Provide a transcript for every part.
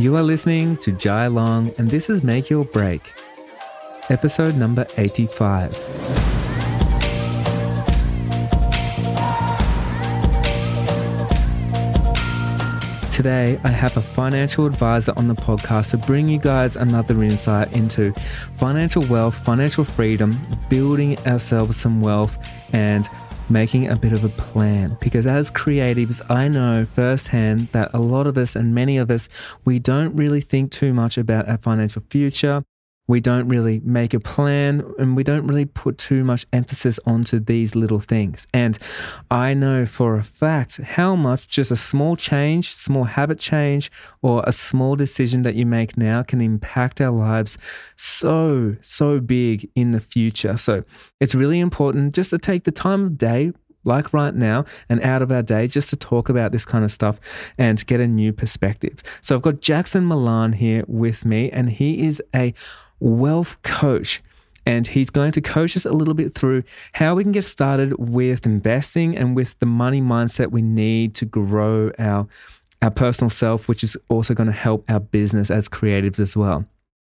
You are listening to Jai Long, and this is Make Your Break, episode number 85. Today, I have a financial advisor on the podcast to bring you guys another insight into financial wealth, financial freedom, building ourselves some wealth, and making a bit of a plan. Because as creatives, I know firsthand that a lot of us and many of us, we don't really think too much about our financial future we don't really make a plan and we don't really put too much emphasis onto these little things. And I know for a fact how much just a small change, small habit change, or a small decision that you make now can impact our lives so, so big in the future. So it's really important just to take the time of day, like right now and out of our day just to talk about this kind of stuff and get a new perspective. So I've got Jackson Milan here with me, and he is a wealth coach. And he's going to coach us a little bit through how we can get started with investing and with the money mindset we need to grow our, our personal self, which is also going to help our business as creatives as well.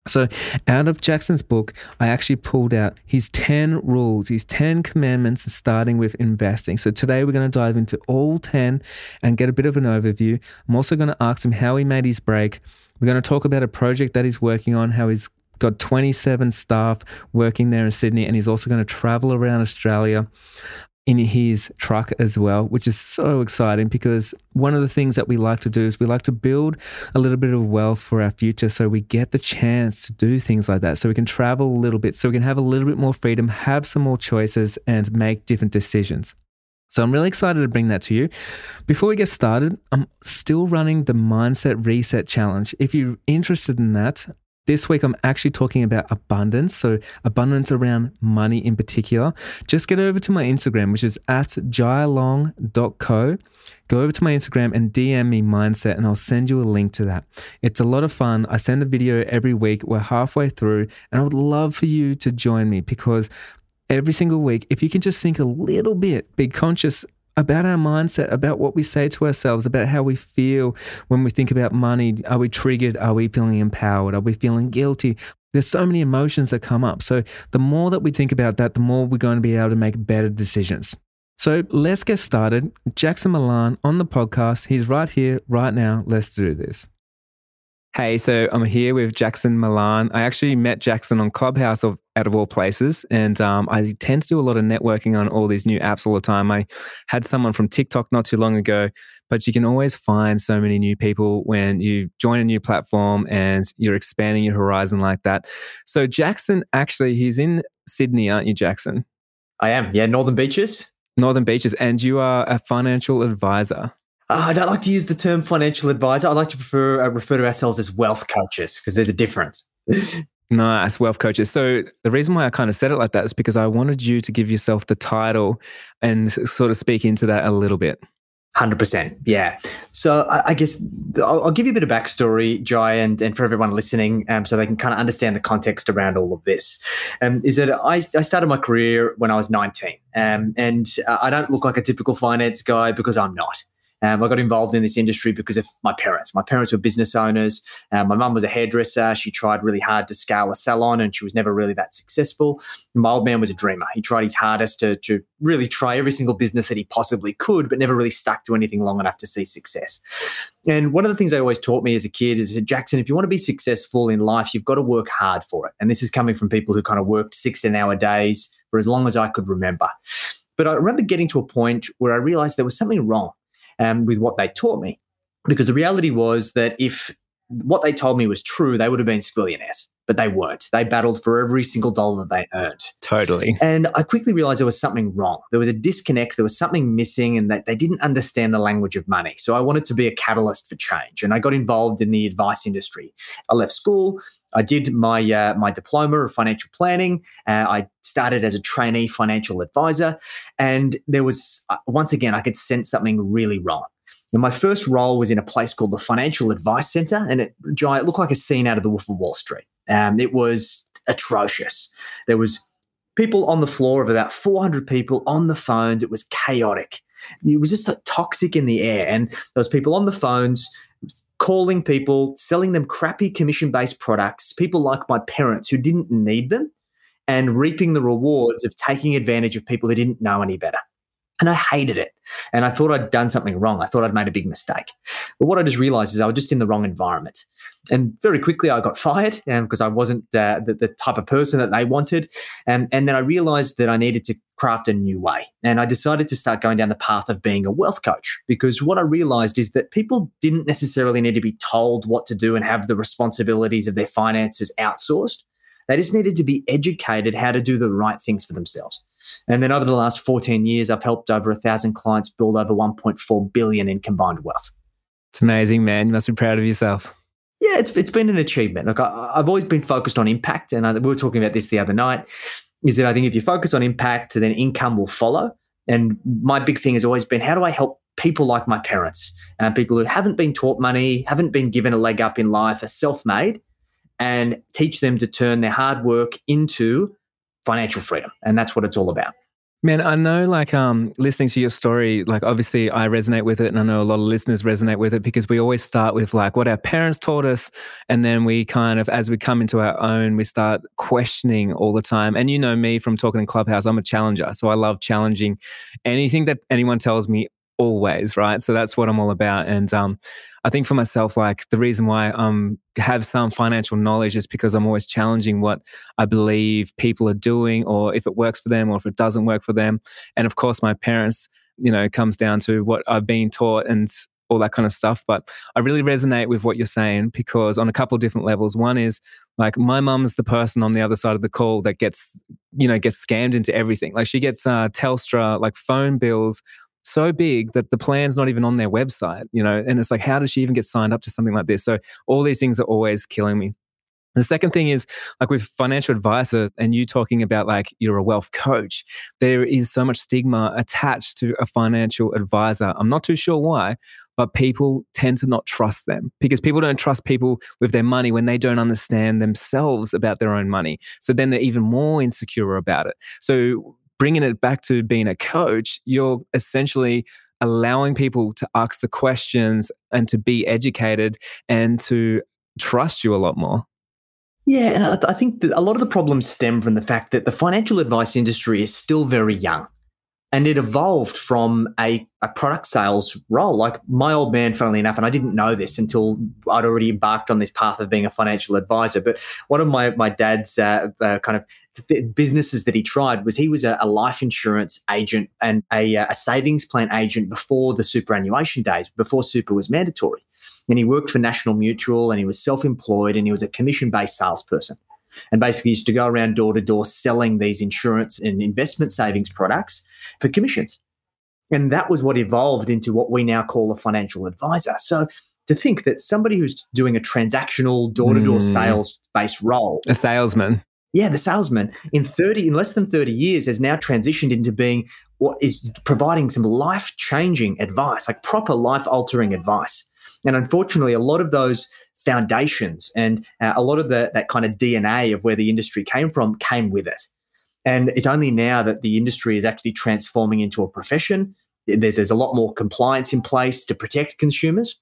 So, out of Jackson's book, I actually pulled out his 10 rules, his 10 commandments, starting with investing. So, today we're going to dive into all 10 and get a bit of an overview. I'm also going to ask him how he made his break. We're going to talk about a project that he's working on, how he's got 27 staff working there in Sydney, and he's also going to travel around Australia in his truck as well, which is so exciting because one of the things that we like to do is we like to build a little bit of wealth for our future so we get the chance to do things like that. So we can travel a little bit, so we can have a little bit more freedom, have some more choices, and make different decisions. So I'm really excited to bring that to you. Before we get started, I'm still running the Mindset Reset Challenge. If you're interested in that, this week, I'm actually talking about abundance. So, abundance around money in particular. Just get over to my Instagram, which is at jailong.co. Go over to my Instagram and DM me mindset, and I'll send you a link to that. It's a lot of fun. I send a video every week. We're halfway through, and I would love for you to join me because every single week, if you can just think a little bit, be conscious about our mindset, about what we say to ourselves, about how we feel when we think about money. Are we triggered? Are we feeling empowered? Are we feeling guilty? There's so many emotions that come up. So, the more that we think about that, the more we're going to be able to make better decisions. So, let's get started. Jackson Milan on the podcast. He's right here, right now. Let's do this. Hey, so I'm here with Jackson Milan. I actually met Jackson on Clubhouse of out of all places, and um, I tend to do a lot of networking on all these new apps all the time. I had someone from TikTok not too long ago, but you can always find so many new people when you join a new platform and you're expanding your horizon like that. So Jackson, actually, he's in Sydney, aren't you, Jackson? I am. Yeah, Northern Beaches. Northern Beaches, and you are a financial advisor. Uh, I don't like to use the term financial advisor. I like to prefer uh, refer to ourselves as wealth coaches because there's a difference. nice, wealth coaches. So the reason why I kind of said it like that is because I wanted you to give yourself the title and sort of speak into that a little bit. Hundred percent, yeah. So I, I guess I'll, I'll, give you a bit of backstory, Jai, and, and for everyone listening, um, so they can kind of understand the context around all of this. Um, is that I, I started my career when I was nineteen, um, and uh, I don't look like a typical finance guy because I'm not. Um, I got involved in this industry because of my parents. My parents were business owners. Um, my mum was a hairdresser. She tried really hard to scale a salon and she was never really that successful. And my old man was a dreamer. He tried his hardest to, to really try every single business that he possibly could, but never really stuck to anything long enough to see success. And one of the things they always taught me as a kid is Jackson, if you want to be successful in life, you've got to work hard for it. And this is coming from people who kind of worked 16 hour days for as long as I could remember. But I remember getting to a point where I realized there was something wrong um, with what they taught me. Because the reality was that if what they told me was true, they would have been squillionaires but they weren't. They battled for every single dollar that they earned. Totally. And I quickly realized there was something wrong. There was a disconnect. There was something missing, and that they didn't understand the language of money. So I wanted to be a catalyst for change, and I got involved in the advice industry. I left school. I did my uh, my diploma of financial planning. Uh, I started as a trainee financial advisor, and there was uh, once again I could sense something really wrong. My first role was in a place called the Financial Advice Center, and it, it looked like a scene out of The Wolf of Wall Street. Um, it was atrocious. There was people on the floor of about 400 people on the phones. It was chaotic. It was just toxic in the air. And those people on the phones, calling people, selling them crappy commission based products, people like my parents who didn't need them, and reaping the rewards of taking advantage of people who didn't know any better. And I hated it. And I thought I'd done something wrong. I thought I'd made a big mistake. But what I just realized is I was just in the wrong environment. And very quickly I got fired um, because I wasn't uh, the, the, type of person that they wanted. Um, and then I realized that I needed to craft a new way. And I decided to start going down the path of being a wealth coach because what I realized is that people didn't necessarily need to be told what to do and have the responsibilities of their finances outsourced. They just needed to be educated how to do the right things for themselves. And then over the last 14 years, I've helped over a thousand clients build over 1.4 billion in combined wealth. It's amazing, man. You must be proud of yourself. Yeah, it's it's been an achievement. Look, I, have always been focused on impact, and I, we were talking about this the other night. Is that I think if you focus on impact, then income will follow. And my big thing has always been how do I help people like my parents, uh, people who haven't been taught money, haven't been given a leg up in life, are self made, and teach them to turn their hard work into financial freedom. And that's what it's all about. Man, I know like um listening to your story, like obviously I resonate with it and I know a lot of listeners resonate with it because we always start with like what our parents taught us and then we kind of as we come into our own, we start questioning all the time. And you know me from talking in Clubhouse, I'm a challenger. So I love challenging anything that anyone tells me always, right? So that's what I'm all about. And um, I think for myself, like the reason why I um, have some financial knowledge is because I'm always challenging what I believe people are doing, or if it works for them, or if it doesn't work for them. And of course, my parents, you know, comes down to what I've been taught and all that kind of stuff. But I really resonate with what you're saying because on a couple different levels. One is like my mum's the person on the other side of the call that gets, you know, gets scammed into everything. Like she gets uh, Telstra, like phone bills so big that the plan's not even on their website, you know, and it's like, how does she even get signed up to something like this? So all these things are always killing me. The second thing is like with financial advisor and you talking about like you're a wealth coach, there is so much stigma attached to a financial advisor. I'm not too sure why, but people tend to not trust them because people don't trust people with their money when they don't understand themselves about their own money. So then they're even more insecure about it. So bringing it back to being a coach, you're essentially allowing people to ask the questions and to be educated and to trust you a lot more. Yeah, and I think a lot of the problems stem from the fact that the financial advice industry is still very young and it evolved from a, a product sales role. Like my old man, funnily enough, and I didn't know this until I'd already embarked on this path of being a financial advisor. But one of my my dad's uh, uh, kind of businesses that he tried was he was a, a life insurance agent and a, uh, a savings plan agent before the superannuation days, before super was mandatory. And he worked for National Mutual and he was self employed and he was a commission based salesperson and basically used to go around door to door selling these insurance and investment savings products for commissions. And that was what evolved into what we now call a financial advisor. So to think that somebody who's doing a transactional door to door hmm. sales based role, a salesman. Yeah, the salesman in 30 in less than 30 years has now transitioned into being what is providing some life-changing advice, like proper life-altering advice. And unfortunately, a lot of those foundations and uh, a lot of the, that kind of DNA of where the industry came from came with it. And it's only now that the industry is actually transforming into a profession. There's, there's a lot more compliance in place to protect consumers.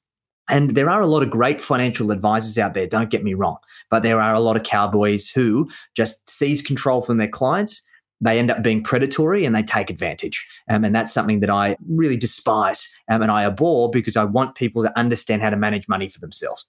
And there are a lot of great financial advisors out there, don't get me wrong. But there are a lot of cowboys who just seize control from their clients. They end up being predatory and they take advantage. Um, and that's something that I really despise um, and I abhor because I want people to understand how to manage money for themselves.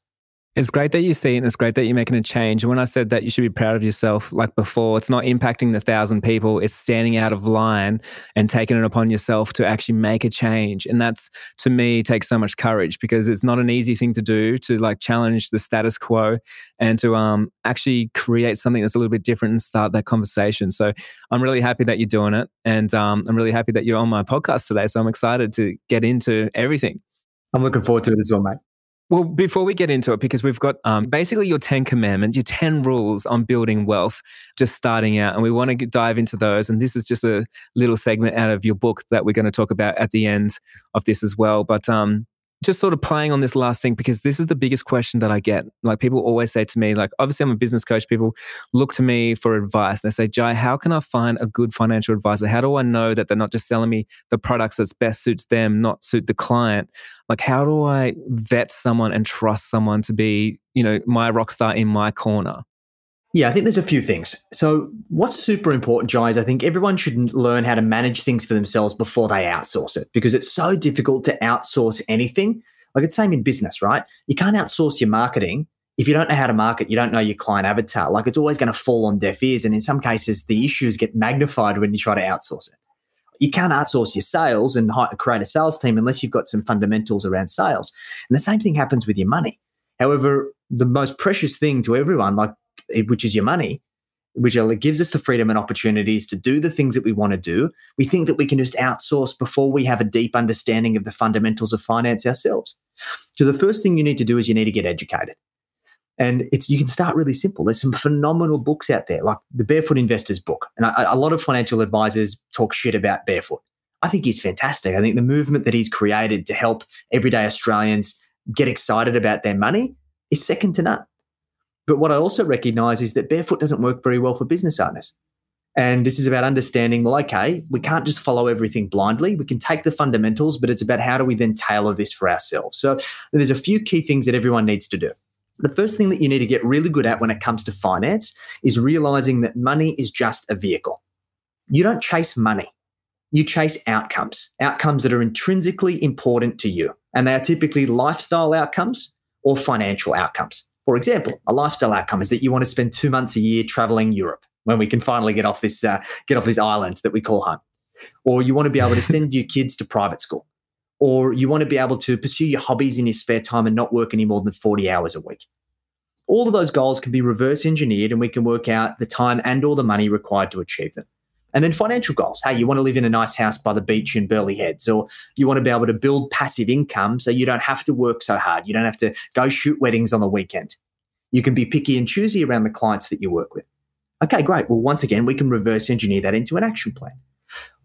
It's great that you see and it's great that you're making a change. And when I said that you should be proud of yourself, like before, it's not impacting the thousand people, it's standing out of line and taking it upon yourself to actually make a change. And that's to me takes so much courage because it's not an easy thing to do to like challenge the status quo and to um actually create something that's a little bit different and start that conversation. So I'm really happy that you're doing it. And um, I'm really happy that you're on my podcast today. So I'm excited to get into everything. I'm looking forward to it as well, mate. Well, before we get into it, because we've got um, basically your 10 commandments, your 10 rules on building wealth, just starting out, and we want to dive into those. And this is just a little segment out of your book that we're going to talk about at the end of this as well. But um, just sort of playing on this last thing because this is the biggest question that I get. Like people always say to me, like obviously I'm a business coach. People look to me for advice. And They say, Jai, how can I find a good financial advisor? How do I know that they're not just selling me the products that best suits them, not suit the client? Like how do I vet someone and trust someone to be, you know, my rock star in my corner? Yeah, I think there's a few things. So, what's super important, Jai, is I think everyone should learn how to manage things for themselves before they outsource it because it's so difficult to outsource anything. Like it's same in business, right? You can't outsource your marketing if you don't know how to market, you don't know your client avatar. Like it's always going to fall on deaf ears, and in some cases, the issues get magnified when you try to outsource it. You can't outsource your sales and create a sales team unless you've got some fundamentals around sales. And the same thing happens with your money. However, the most precious thing to everyone, like which is your money, which gives us the freedom and opportunities to do the things that we want to do. We think that we can just outsource before we have a deep understanding of the fundamentals of finance ourselves. So the first thing you need to do is you need to get educated. And it's you can start really simple. There's some phenomenal books out there, like the Barefoot Investors book. And a, a lot of financial advisors talk shit about Barefoot. I think he's fantastic. I think the movement that he's created to help everyday Australians get excited about their money is second to none. But what I also recognize is that barefoot doesn't work very well for business owners. And this is about understanding, well, okay, we can't just follow everything blindly. We can take the fundamentals, but it's about how do we then tailor this for ourselves. So there's a few key things that everyone needs to do. The first thing that you need to get really good at when it comes to finance is realizing that money is just a vehicle. You don't chase money, you chase outcomes, outcomes that are intrinsically important to you. And they are typically lifestyle outcomes or financial outcomes. For example, a lifestyle outcome is that you want to spend two months a year traveling Europe when we can finally get off this uh, get off this island that we call home, or you want to be able to send your kids to private school, or you want to be able to pursue your hobbies in your spare time and not work any more than forty hours a week. All of those goals can be reverse engineered, and we can work out the time and or the money required to achieve them. And then financial goals. Hey, you want to live in a nice house by the beach in Burleigh Heads, or you want to be able to build passive income so you don't have to work so hard. You don't have to go shoot weddings on the weekend. You can be picky and choosy around the clients that you work with. Okay, great. Well, once again, we can reverse engineer that into an action plan.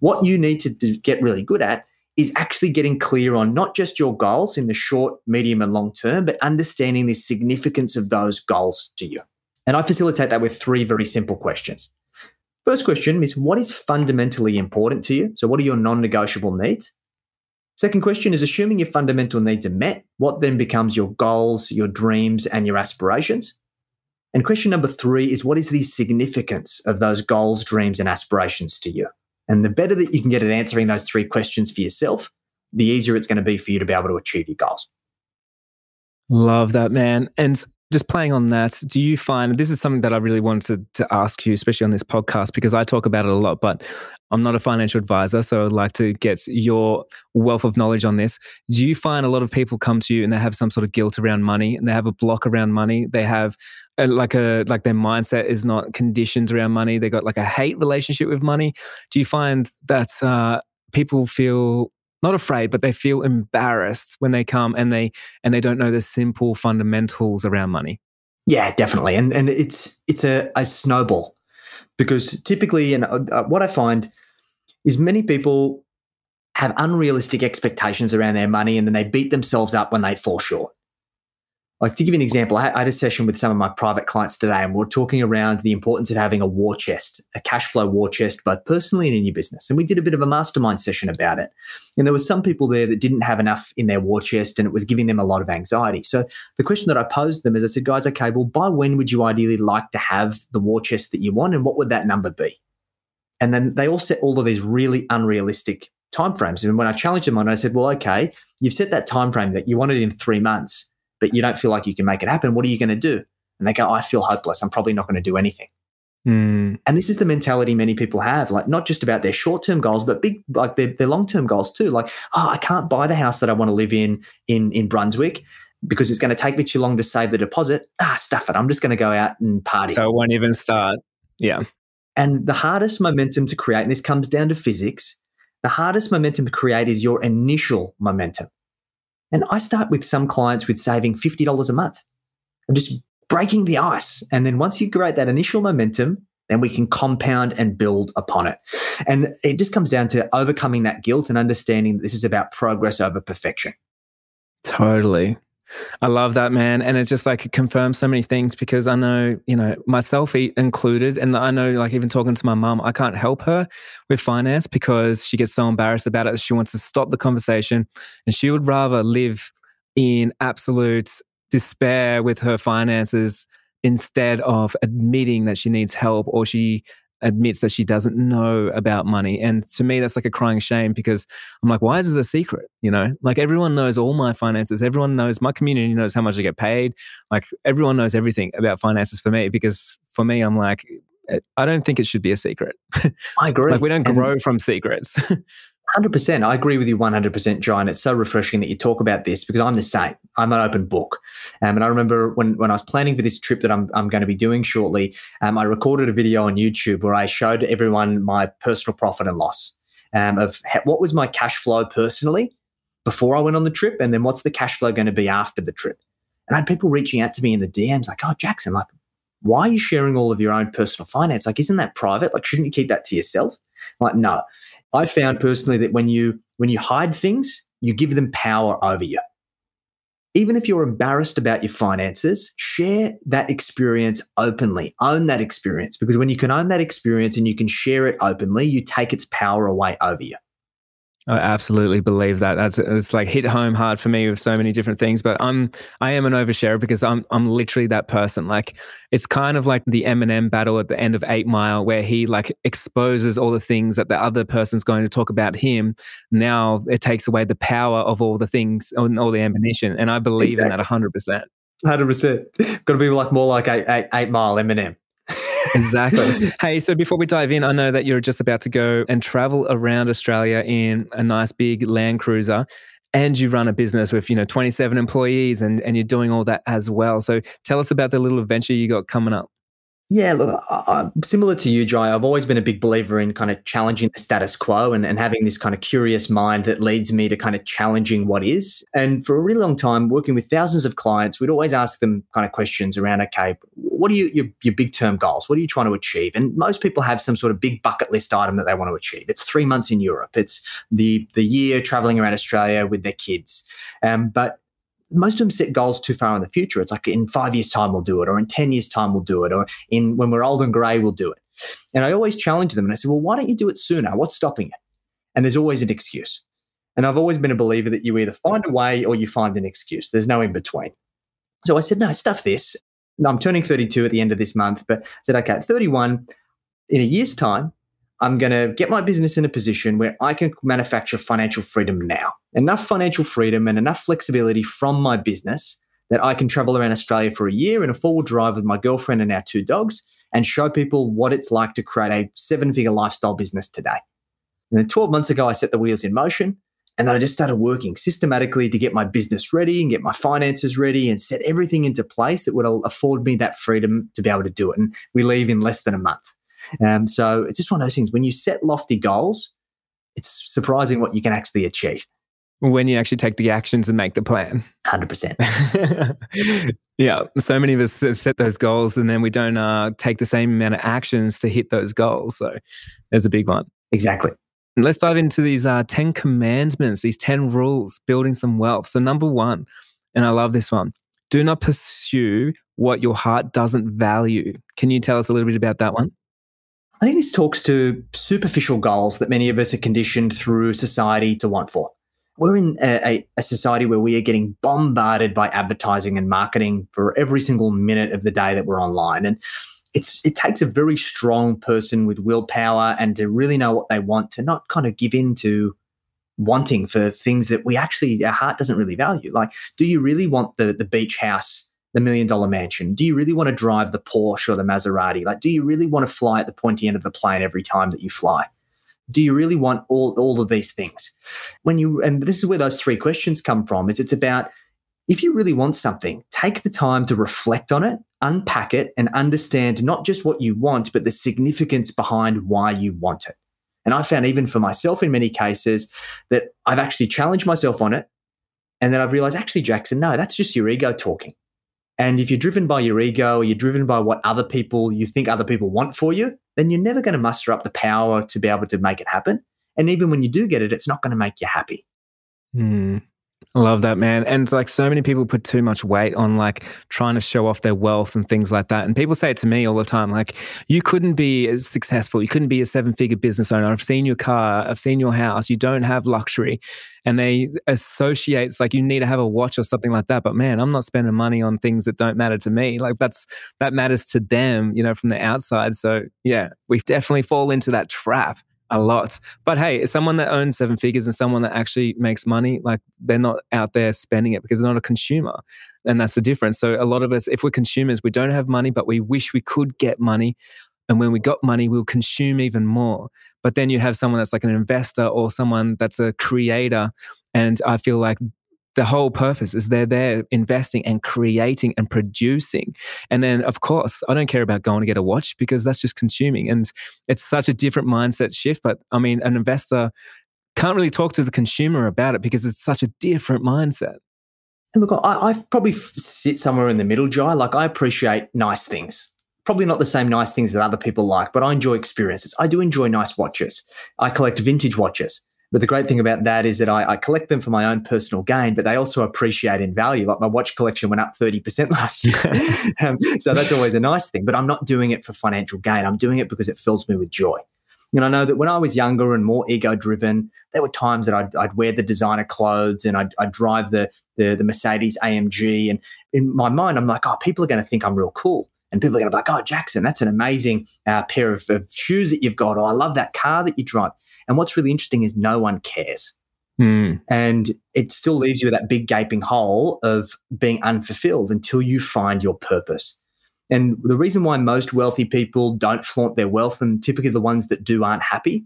What you need to do, get really good at is actually getting clear on not just your goals in the short, medium, and long term, but understanding the significance of those goals to you. And I facilitate that with three very simple questions. First question is what is fundamentally important to you? So, what are your non negotiable needs? Second question is assuming your fundamental needs are met, what then becomes your goals, your dreams, and your aspirations? And question number three is what is the significance of those goals, dreams, and aspirations to you? And the better that you can get at answering those three questions for yourself, the easier it's going to be for you to be able to achieve your goals. Love that, man. And just playing on that, do you find this is something that I really wanted to, to ask you, especially on this podcast, because I talk about it a lot, but I'm not a financial advisor. So I'd like to get your wealth of knowledge on this. Do you find a lot of people come to you and they have some sort of guilt around money and they have a block around money? They have a, like a, like their mindset is not conditioned around money. They got like a hate relationship with money. Do you find that uh, people feel not afraid, but they feel embarrassed when they come and they and they don't know the simple fundamentals around money. Yeah, definitely, and and it's it's a, a snowball because typically, and uh, what I find is many people have unrealistic expectations around their money, and then they beat themselves up when they fall short like to give you an example, I had a session with some of my private clients today, and we are talking around the importance of having a war chest, a cash flow war chest, both personally and in your business. And we did a bit of a mastermind session about it. And there were some people there that didn't have enough in their war chest, and it was giving them a lot of anxiety. So the question that I posed them is, I said, guys, okay, well, by when would you ideally like to have the war chest that you want, and what would that number be? And then they all set all of these really unrealistic timeframes. And when I challenged them on, I said, well, okay, you've set that time frame that you want it in three months but you don't feel like you can make it happen. What are you going to do? And they go, I feel hopeless. I'm probably not going to do anything. Mm. And this is the mentality many people have, like not just about their short term goals, but big, like their, their long term goals too. Like, oh, I can't buy the house that I want to live in in in Brunswick because it's going to take me too long to save the deposit. Ah, stuff it. I'm just going to go out and party. So it won't even start. Yeah. And the hardest momentum to create, and this comes down to physics, the hardest momentum to create is your initial momentum. And I start with some clients with saving $50 a month. I'm just breaking the ice. And then once you create that initial momentum, then we can compound and build upon it. And it just comes down to overcoming that guilt and understanding that this is about progress over perfection. Totally. I love that, man. And it just like it confirms so many things because I know, you know, myself included. And I know, like, even talking to my mom, I can't help her with finance because she gets so embarrassed about it. She wants to stop the conversation and she would rather live in absolute despair with her finances instead of admitting that she needs help or she admits that she doesn't know about money. And to me, that's like a crying shame because I'm like, why is this a secret? You know, like everyone knows all my finances. Everyone knows my community knows how much I get paid. Like everyone knows everything about finances for me because for me, I'm like, I don't think it should be a secret. I agree. like we don't grow and from secrets. 100%. I agree with you 100%, John. It's so refreshing that you talk about this because I'm the same. I'm an open book. Um, and I remember when, when I was planning for this trip that I'm, I'm going to be doing shortly, um, I recorded a video on YouTube where I showed everyone my personal profit and loss um, of what was my cash flow personally before I went on the trip, and then what's the cash flow going to be after the trip. And I had people reaching out to me in the DMs like, oh, Jackson, like, why are you sharing all of your own personal finance? Like, isn't that private? Like, shouldn't you keep that to yourself? I'm like, no. I found personally that when you when you hide things, you give them power over you. Even if you're embarrassed about your finances, share that experience openly. Own that experience because when you can own that experience and you can share it openly, you take its power away over you. I absolutely believe that. That's it's like hit home hard for me with so many different things. But I'm I am an oversharer because I'm I'm literally that person. Like it's kind of like the Eminem battle at the end of Eight Mile, where he like exposes all the things that the other person's going to talk about him. Now it takes away the power of all the things and all the ammunition. And I believe exactly. in that hundred percent. Hundred percent. Got to be like more like eight, eight, eight Mile Eminem exactly. hey, so before we dive in, I know that you're just about to go and travel around Australia in a nice big Land Cruiser and you run a business with, you know, 27 employees and, and you're doing all that as well. So tell us about the little adventure you got coming up. Yeah, look, I, similar to you, Jai, I've always been a big believer in kind of challenging the status quo and, and having this kind of curious mind that leads me to kind of challenging what is. And for a really long time, working with thousands of clients, we'd always ask them kind of questions around, okay, what are you, your, your big term goals? What are you trying to achieve? And most people have some sort of big bucket list item that they want to achieve. It's three months in Europe. It's the the year traveling around Australia with their kids. Um, but most of them set goals too far in the future. It's like in five years' time we'll do it, or in ten years' time we'll do it, or in when we're old and grey we'll do it. And I always challenge them, and I say, well, why don't you do it sooner? What's stopping it? And there's always an excuse. And I've always been a believer that you either find a way or you find an excuse. There's no in between. So I said, no, stuff this. I'm turning 32 at the end of this month, but I said, okay, at 31, in a year's time, I'm going to get my business in a position where I can manufacture financial freedom now. Enough financial freedom and enough flexibility from my business that I can travel around Australia for a year in a four wheel drive with my girlfriend and our two dogs and show people what it's like to create a seven figure lifestyle business today. And then 12 months ago, I set the wheels in motion and then I just started working systematically to get my business ready and get my finances ready and set everything into place that would afford me that freedom to be able to do it. And we leave in less than a month. Um, so it's just one of those things. When you set lofty goals, it's surprising what you can actually achieve. When you actually take the actions and make the plan. 100%. yeah. So many of us set those goals and then we don't uh, take the same amount of actions to hit those goals. So there's a big one. Exactly. Let's dive into these uh, 10 commandments, these 10 rules, building some wealth. So, number one, and I love this one do not pursue what your heart doesn't value. Can you tell us a little bit about that one? I think this talks to superficial goals that many of us are conditioned through society to want for. We're in a, a, society where we are getting bombarded by advertising and marketing for every single minute of the day that we're online. And it's it takes a very strong person with willpower and to really know what they want to not kind of give in to wanting for things that we actually our heart doesn't really value. Like, do you really want the the beach house the million dollar mansion? Do you really want to drive the Porsche or the Maserati? Like, do you really want to fly at the pointy end of the plane every time that you fly? Do you really want all, all of these things? When you, and this is where those three questions come from, is it's about if you really want something, take the time to reflect on it, unpack it, and understand not just what you want, but the significance behind why you want it. And I found even for myself in many cases that I've actually challenged myself on it. And then I've realized, actually, Jackson, no, that's just your ego talking. And if you're driven by your ego or you're driven by what other people, you think other people want for you, then you're never going to muster up the power to be able to make it happen. And even when you do get it, it's not going to make you happy. Mm, love that, man. And like so many people put too much weight on like trying to show off their wealth and things like that. And people say it to me all the time like, you couldn't be successful. You couldn't be a seven figure business owner. I've seen your car. I've seen your house. You don't have luxury. And they associate, like you need to have a watch or something like that. But man, I'm not spending money on things that don't matter to me. Like that's, that matters to them, you know, from the outside. So yeah, we definitely fall into that trap a lot. But hey, someone that owns seven figures and someone that actually makes money, like they're not out there spending it because they're not a consumer. And that's the difference. So a lot of us, if we're consumers, we don't have money, but we wish we could get money. And when we got money, we'll consume even more. But then you have someone that's like an investor or someone that's a creator. And I feel like the whole purpose is they're there investing and creating and producing. And then, of course, I don't care about going to get a watch because that's just consuming. And it's such a different mindset shift. But I mean, an investor can't really talk to the consumer about it because it's such a different mindset. And look, I, I probably sit somewhere in the middle, Jai. Like, I appreciate nice things. Probably not the same nice things that other people like, but I enjoy experiences. I do enjoy nice watches. I collect vintage watches. But the great thing about that is that I, I, collect them for my own personal gain, but they also appreciate in value. Like my watch collection went up 30% last year. um, so that's always a nice thing. But I'm not doing it for financial gain. I'm doing it because it fills me with joy. And I know that when I was younger and more ego driven, there were times that I'd, I'd wear the designer clothes and I'd, I'd drive the, the, the Mercedes AMG. And in my mind, I'm like, oh, people are going to think I'm real cool. And people are going to be like, oh, Jackson, that's an amazing uh, pair of, of shoes that you've got. Or I love that car that you drive. And what's really interesting is no one cares. Mm. And it still leaves you with that big gaping hole of being unfulfilled until you find your purpose. And the reason why most wealthy people don't flaunt their wealth, and typically the ones that do aren't happy,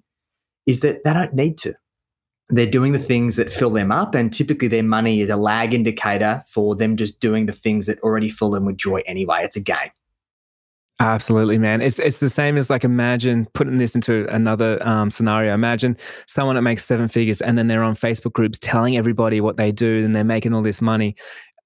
is that they don't need to. They're doing the things that fill them up, and typically their money is a lag indicator for them just doing the things that already fill them with joy anyway. It's a game. Absolutely, man. It's it's the same as like imagine putting this into another um, scenario. Imagine someone that makes seven figures and then they're on Facebook groups telling everybody what they do and they're making all this money.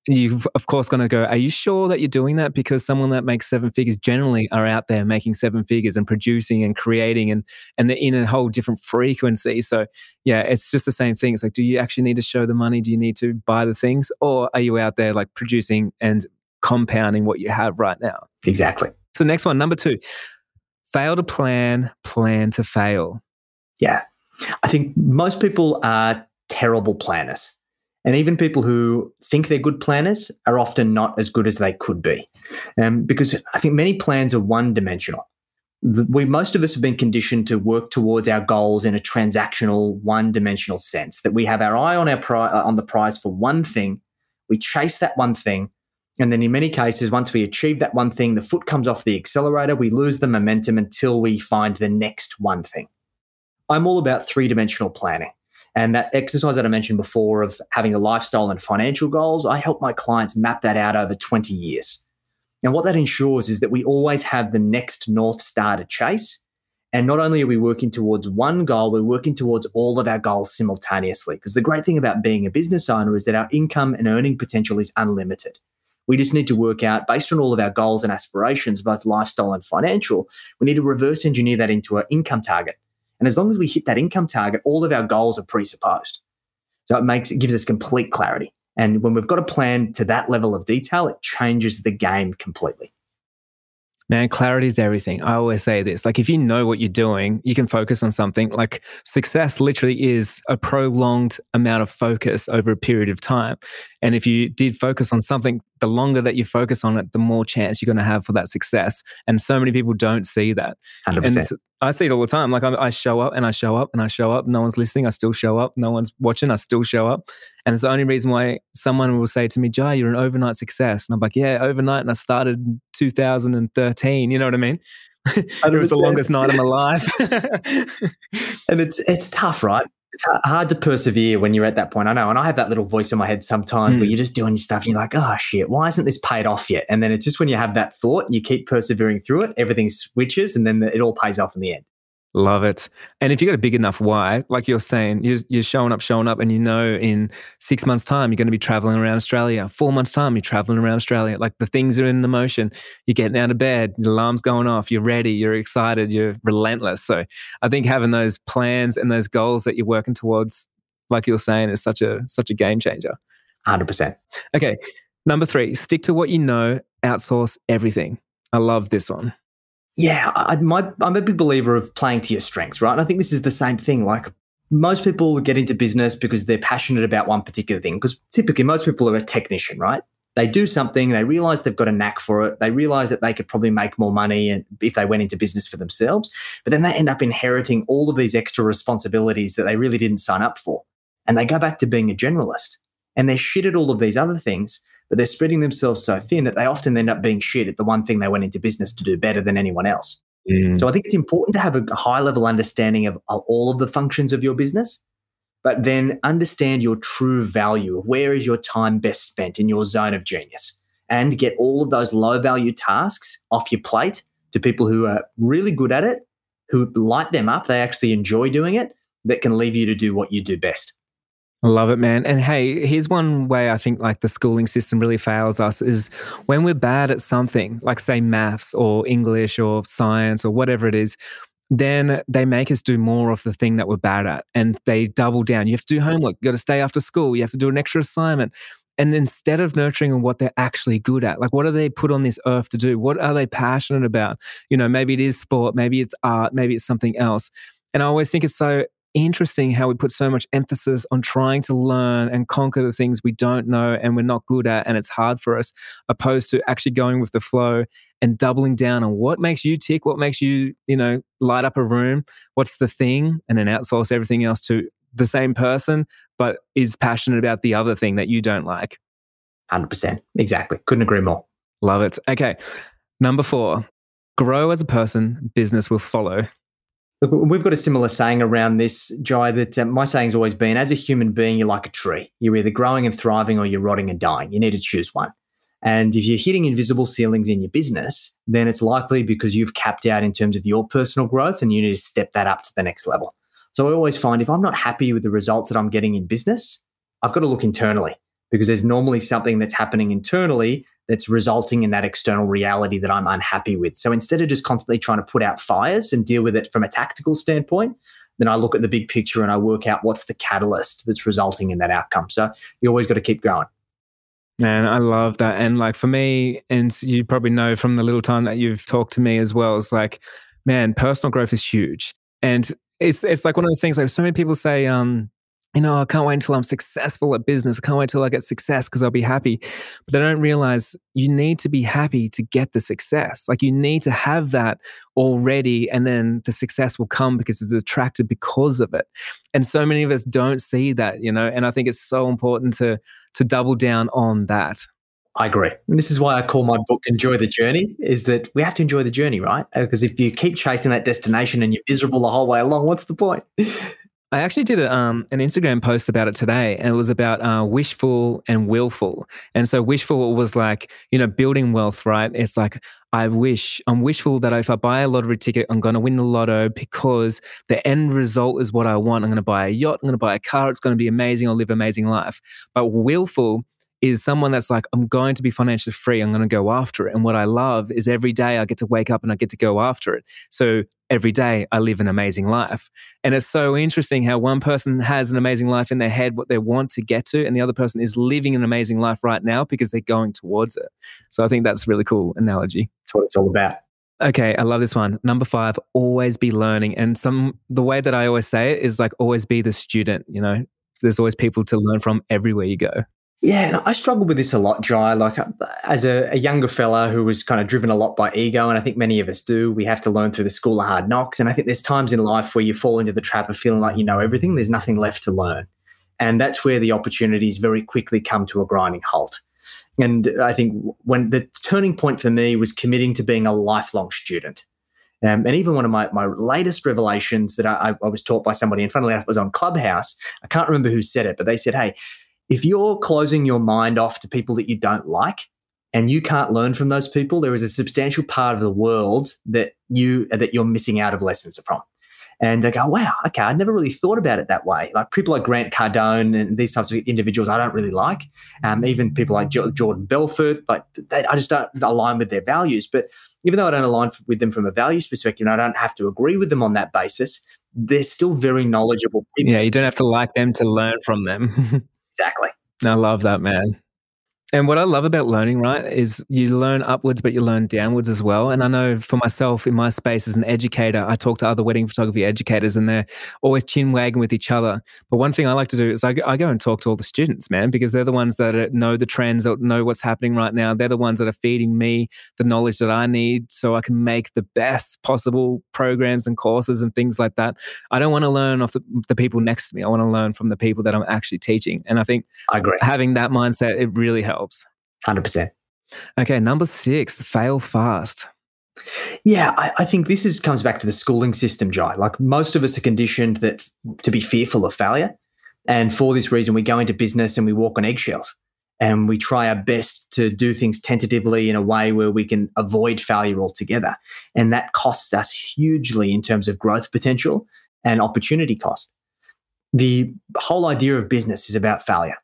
You've of course going to go, are you sure that you're doing that? Because someone that makes seven figures generally are out there making seven figures and producing and creating and and they're in a whole different frequency. So yeah, it's just the same thing. It's like, do you actually need to show the money? Do you need to buy the things, or are you out there like producing and compounding what you have right now? Exactly. So, next one, number two fail to plan, plan to fail. Yeah. I think most people are terrible planners. And even people who think they're good planners are often not as good as they could be. Um, because I think many plans are one dimensional. We most of us have been conditioned to work towards our goals in a transactional, one-dimensional sense. That we have our eye on our pri- on the prize for one thing, we chase that one thing, and then in many cases, once we achieve that one thing, the foot comes off the accelerator, we lose the momentum until we find the next one thing. I'm all about three dimensional planning. And that exercise that I mentioned before of having a lifestyle and financial goals, I help my clients map that out over 20 years. And what that ensures is that we always have the next North Star to chase. And not only are we working towards one goal, we're working towards all of our goals simultaneously. Because the great thing about being a business owner is that our income and earning potential is unlimited. We just need to work out, based on all of our goals and aspirations, both lifestyle and financial, we need to reverse engineer that into an income target. And as long as we hit that income target, all of our goals are presupposed. So it makes it gives us complete clarity. And when we've got a plan to that level of detail, it changes the game completely. Man, clarity is everything. I always say this like, if you know what you're doing, you can focus on something. Like, success literally is a prolonged amount of focus over a period of time. And if you did focus on something, the longer that you focus on it, the more chance you're going to have for that success. And so many people don't see that. 100%. And I see it all the time. Like I, I, show up and I show up and I show up. No one's listening. I still show up. No one's watching. I still show up. And it's the only reason why someone will say to me, Jai, you're an overnight success. And I'm like, yeah, overnight. And I started in 2013. You know what I mean? it was the longest night of my life. and it's it's tough, right? It's hard to persevere when you're at that point. I know. And I have that little voice in my head sometimes mm. where hmm. you're just doing your stuff and you're like, oh, shit, why isn't this paid off yet? And then it's just when you have that thought and you keep persevering through it, everything switches and then it all pays off in the end. Love it. And if you got a big enough why, like you're saying, you're, you're showing up, showing up, and you know in six months' time, you're going to be traveling around Australia. Four months' time, you're traveling around Australia. Like the things are in the motion. You're getting out of bed, the alarm's going off, you're ready, you're excited, you're relentless. So I think having those plans and those goals that you're working towards, like you're saying, is such a such a game changer. 100%. Okay. Number three, stick to what you know, outsource everything. I love this one. Yeah, I, my, I'm a big believer of playing to your strengths, right? And I think this is the same thing. Like most people get into business because they're passionate about one particular thing. Because typically, most people are a technician, right? They do something, they realize they've got a knack for it, they realize that they could probably make more money and if they went into business for themselves. But then they end up inheriting all of these extra responsibilities that they really didn't sign up for. And they go back to being a generalist and they're shit at all of these other things, but they're spreading themselves so thin that they often end up being shit at the one thing they went into business to do better than anyone else. Mm. So I think it's important to have a high level understanding of, of all of the functions of your business, but then understand your true value of where is your time best spent in your zone of genius and get all of those low value tasks off your plate to people who are really good at it, who light them up, they actually enjoy doing it, that can leave you to do what you do best. Love it, man. And hey, here's one way I think like the schooling system really fails us is when we're bad at something, like say maths or English or science or whatever it is, then they make us do more of the thing that we're bad at and they double down. You have to do homework, you got to stay after school, you have to do an extra assignment. And instead of nurturing what they're actually good at, like what are they put on this earth to do? What are they passionate about? You know, maybe it is sport, maybe it's art, maybe it's something else. And I always think it's so interesting how we put so much emphasis on trying to learn and conquer the things we don't know and we're not good at and it's hard for us opposed to actually going with the flow and doubling down on what makes you tick what makes you you know light up a room what's the thing and then outsource everything else to the same person but is passionate about the other thing that you don't like. 100% exactly. Couldn't agree more. Love it. Okay. Number 4 grow as a person. Business will follow Look, we've got a similar saying around this, Jai, that uh, my saying's always been as a human being, you're like a tree. You're either growing and thriving or you're rotting and dying. You need to choose one. And if you're hitting invisible ceilings in your business, then it's likely because you've capped out in terms of your personal growth and you need to step that up to the next level. So I always find if I'm not happy with the results that I'm getting in business, I've got to look internally because there's normally something that's happening internally that's resulting in that external reality that I'm unhappy with. So instead of just constantly trying to put out fires and deal with it from a tactical standpoint, then I look at the big picture and I work out what's the catalyst that's resulting in that outcome. So you always got to keep going. Man, I love that. And like for me, and you probably know from the little time that you've talked to me as well, it's like, man, personal growth is huge. And it's it's like one of those things like so many people say, um, you know, I can't wait until I'm successful at business. I can't wait until I get success because I'll be happy. But they don't realize you need to be happy to get the success. Like you need to have that already, and then the success will come because it's attracted because of it. And so many of us don't see that, you know. And I think it's so important to to double down on that. I agree. And this is why I call my book Enjoy the Journey, is that we have to enjoy the journey, right? Because if you keep chasing that destination and you're miserable the whole way along, what's the point? I actually did a, um, an Instagram post about it today, and it was about uh, wishful and willful. And so, wishful was like, you know, building wealth, right? It's like, I wish, I'm wishful that if I buy a lottery ticket, I'm going to win the lotto because the end result is what I want. I'm going to buy a yacht, I'm going to buy a car, it's going to be amazing, I'll live an amazing life. But willful is someone that's like, I'm going to be financially free. I'm going to go after it. And what I love is every day I get to wake up and I get to go after it. So every day I live an amazing life. And it's so interesting how one person has an amazing life in their head, what they want to get to, and the other person is living an amazing life right now because they're going towards it. So I think that's a really cool analogy. That's what it's all about. Okay, I love this one. Number five, always be learning. And some the way that I always say it is like always be the student, you know. There's always people to learn from everywhere you go. Yeah, and I struggled with this a lot, Jai. Like uh, as a, a, younger fella who was kind of driven a lot by ego, and I think many of us do. We have to learn through the school of hard knocks, and I think there's times in life where you fall into the trap of feeling like you know everything. There's nothing left to learn, and that's where the opportunities very quickly come to a grinding halt. And I think when the turning point for me was committing to being a lifelong student. Um, and even one of my, my latest revelations that I, I was taught by somebody, and funnily enough, was on Clubhouse. I can't remember who said it, but they said, "Hey." If you're closing your mind off to people that you don't like and you can't learn from those people, there is a substantial part of the world that you that you're missing out of lessons from. And I go, wow, okay, I never really thought about it that way. Like people like Grant Cardone and these types of individuals, I don't really like. Um, even people like Jordan Belfort, like they, I just don't align with their values. But even though I don't align with them from a values perspective, I don't have to agree with them on that basis. They're still very knowledgeable people. Yeah, you don't have to like them to learn from them. Exactly. I love that, man. And what I love about learning, right, is you learn upwards, but you learn downwards as well. And I know for myself in my space as an educator, I talk to other wedding photography educators and they're always chin wagging with each other. But one thing I like to do is I, I go and talk to all the students, man, because they're the ones that know the trends, that know what's happening right now. They're the ones that are feeding me the knowledge that I need so I can make the best possible programs and courses and things like that. I don't want to learn off the, the people next to me. I want to learn from the people that I'm actually teaching. And I think I agree. having that mindset, it really helps helps. 100%. Okay, number six, fail fast. Yeah, I, I, think this is comes back to the schooling system, Jai. Like most of us are conditioned that to be fearful of failure. And for this reason, we go into business and we walk on eggshells and we try our best to do things tentatively in a way where we can avoid failure altogether. And that costs us hugely in terms of growth potential and opportunity cost. The whole idea of business is about failure.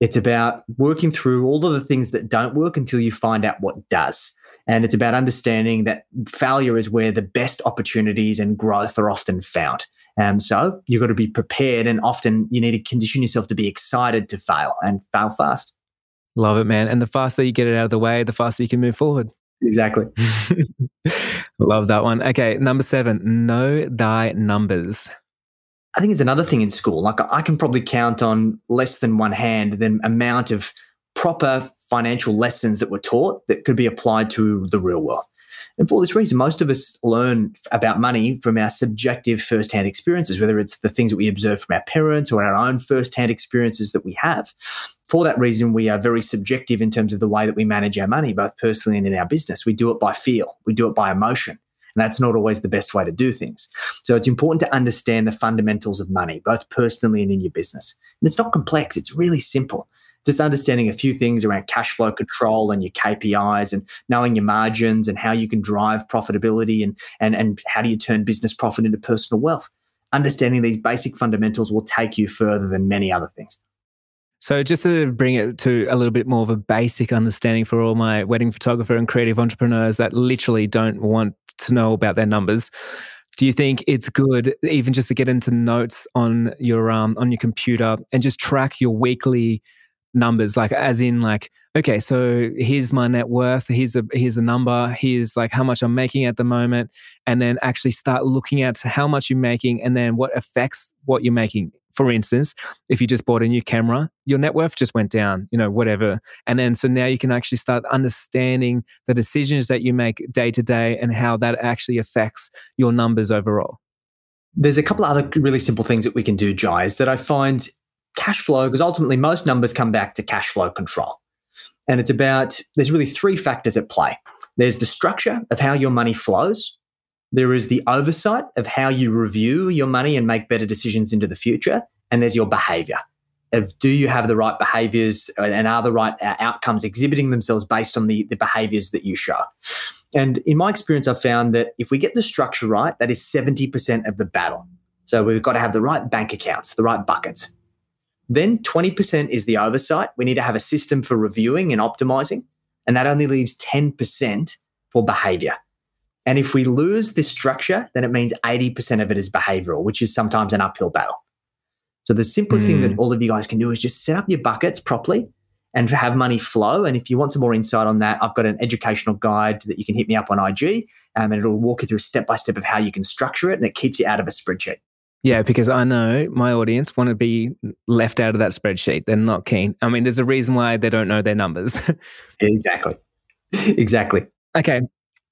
It's about working through all of the things that don't work until you find out what does. And it's about understanding that failure is where the best opportunities and growth are often found. Um, so you've got to be prepared, and often you need to condition yourself to be excited to fail and fail fast. Love it, man. And the faster you get it out of the way, the faster you can move forward. Exactly. Love that one. Okay, number seven, know thy numbers. I think it's another thing in school. Like I can probably count on less than one hand the amount of proper financial lessons that were taught that could be applied to the real world. And for this reason, most of us learn about money from our subjective first-hand experiences, whether it's the things that we observe from our parents or our own first-hand experiences that we have. For that reason, we are very subjective in terms of the way that we manage our money, both personally and in our business. We do it by feel, we do it by emotion. And that's not always the best way to do things. So it's important to understand the fundamentals of money, both personally and in your business. And it's not complex, it's really simple. Just understanding a few things around cash flow control and your KPIs and knowing your margins and how you can drive profitability and, and, and how do you turn business profit into personal wealth. Understanding these basic fundamentals will take you further than many other things. So, just to bring it to a little bit more of a basic understanding for all my wedding photographer and creative entrepreneurs that literally don't want to know about their numbers, do you think it's good even just to get into notes on your um on your computer and just track your weekly numbers? Like as in like okay so here's my net worth here's a here's a number here's like how much i'm making at the moment and then actually start looking at how much you're making and then what affects what you're making for instance, if you just bought a new camera, your net worth just went down, you know, whatever. And then so now you can actually start understanding the decisions that you make day to day and how that actually affects your numbers overall. There's a couple of other really simple things that we can do, Jai, that I find cash flow, because ultimately most numbers come back to cash flow control. And it's about, there's really three factors at play. There's the structure of how your money flows, there is the oversight of how you review your money and make better decisions into the future. And there's your behavior of do you have the right behaviors and are the right uh, outcomes exhibiting themselves based on the, the behaviors that you show. And in my experience, I've found that if we get the structure right, that is 70% of the battle. So we've got to have the right bank accounts, the right buckets. Then 20% is the oversight. We need to have a system for reviewing and optimizing. And that only leaves 10% for behavior. And if we lose this structure, then it means 80% of it is behavioral, which is sometimes an uphill battle. So the simplest mm. thing that hmm. all of you guys can do is just set up your buckets properly and have money flow. And if you want some more insight on that, I've got an educational guide that you can hit me up on IG um, and it'll walk you through step by step of how you can structure it and it keeps you out of a spreadsheet. Yeah, because I know my audience want to be left out of that spreadsheet. They're not keen. I mean, there's a reason why they don't know their numbers. exactly. exactly. Okay.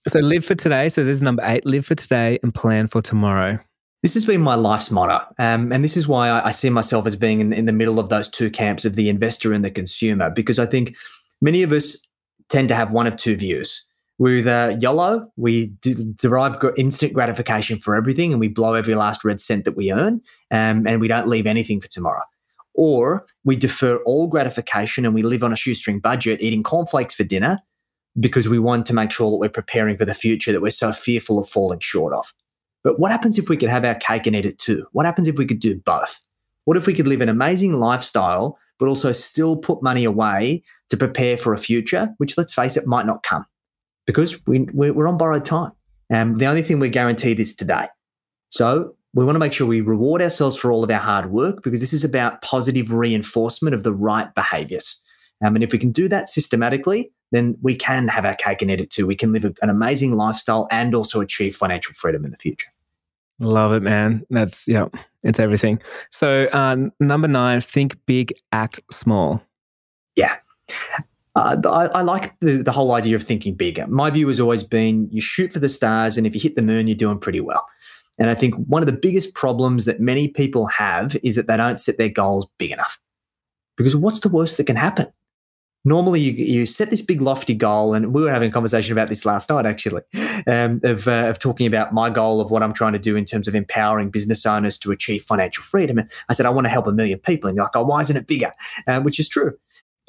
So live for today. So this is number eight. Live for today and plan for tomorrow. This has been my life's motto. Um, and this is why I, I see myself as being in, in, the middle of those two camps of the investor and the consumer, because I think many of us tend to have one of two views. We're either YOLO, we derive instant gratification for everything and we blow every last red cent that we earn um, and we don't leave anything for tomorrow. Or we defer all gratification and we live on a shoestring budget, eating cornflakes for dinner because we want to make sure that we're preparing for the future that we're so fearful of falling short of. But what happens if we could have our cake and eat it too? What happens if we could do both? What if we could live an amazing lifestyle, but also still put money away to prepare for a future, which let's face it, might not come because we, we're on borrowed time. And the only thing we're guaranteed is today. So We want to make sure we reward ourselves for all of our hard work because this is about positive reinforcement of the right behaviors. Um, and if we can do that systematically, then we can have our cake and eat it too. We can live an amazing lifestyle and also achieve financial freedom in the future. Love it, man. That's, yeah, it's everything. So, uh, number nine, think big, act small. Yeah. Uh, I, I, like the, the whole idea of thinking bigger. My view has always been you shoot for the stars, and if you hit the moon, you're doing pretty well. And I think one of the biggest problems that many people have is that they don't set their goals big enough. Because what's the worst that can happen? Normally you, you set this big lofty goal and we were having a conversation about this last night actually um, of, uh, of talking about my goal of what i'm trying to do in terms of empowering business owners to achieve financial freedom. And i said i want to help a million people. And you're like oh why isn't it bigger? Um, which is true.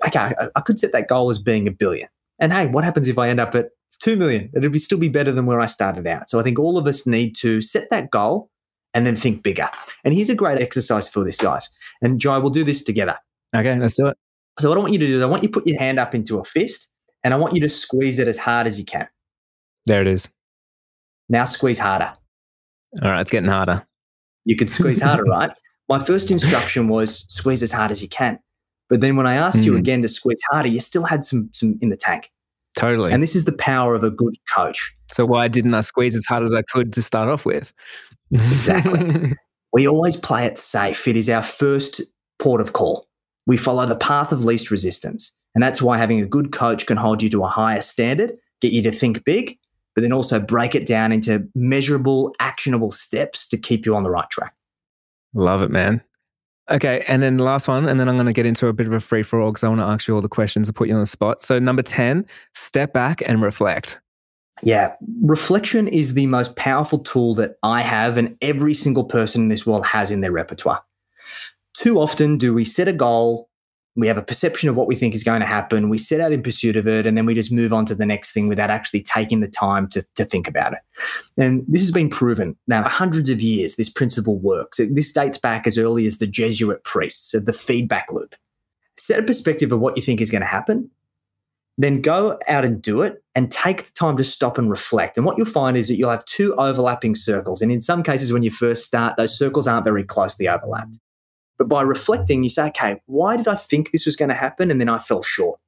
Okay I, I, could set that goal as being a billion. And hey what happens if i end up at 2 million? It'd be still be better than where i started out. So i think all of us need to set that goal and then think bigger. And here's a great exercise for this guys. And jai we'll do this together. Okay let's do it so what I want you to do is I want you to put your hand up into a fist and I want you to squeeze it as hard as you can. There it is. Now squeeze harder. All right, it's getting harder. You could squeeze harder, right? My first instruction was squeeze as hard as you can. But then when I asked mm. you hmm. again to squeeze harder, you still had some some in the tank. Totally. And this is the power of a good coach. So why didn't I squeeze as hard as I could to start off with? exactly. we always play it safe. It is our first port of call. We follow the path of least resistance. And that's why having a good coach can hold you to a higher standard, get you to think big, but then also break it down into measurable, actionable steps to keep you on the right track. Love it, man. Okay, and then the last one, and then I'm going to get into a bit of a free for all because I want to ask you all the questions and put you on the spot. So, number 10, step back and reflect. Yeah, reflection is the most powerful tool that I have and every single person in this world has in their repertoire too often do we set a goal, we have a perception of what we think is going to happen, we set out in pursuit of it, and then we just move on to the next thing without actually taking the time to, to think about it. And this has been proven now hundreds of years, this principle works. This dates back as early as the Jesuit priests of the feedback loop. Set a perspective of what you think is going to happen, then go out and do it and take the time to stop and reflect. And what you'll find is that you'll have two overlapping circles. And in some cases, when you first start, those circles aren't very closely overlapped. But by reflecting, you say, okay, why did I think this was going to happen? And then I fell short.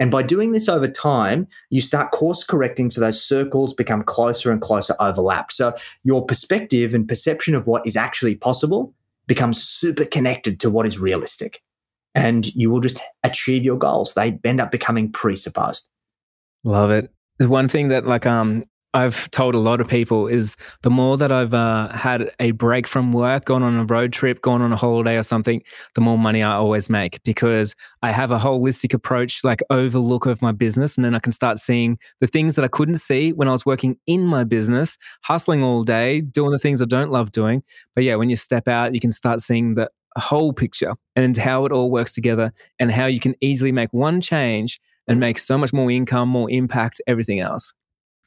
And by doing this over time, you start course correcting so those circles become closer and closer overlapped. So your perspective and perception of what is actually possible becomes super connected to what is realistic. And you will just achieve your goals. They end up becoming presupposed. Love it. One thing that like um I've told a lot of people is the more that I've uh, had a break from work, gone on a road trip, gone on a holiday or something, the more money I always make because I have a holistic approach, like overlook of my business. And then I can start seeing the things that I couldn't see when I was working in my business, hustling all day, doing the things I don't love doing. But yeah, when you step out, you can start seeing the whole picture and how it all works together and how you can easily make one change and make so much more income, more impact, everything else.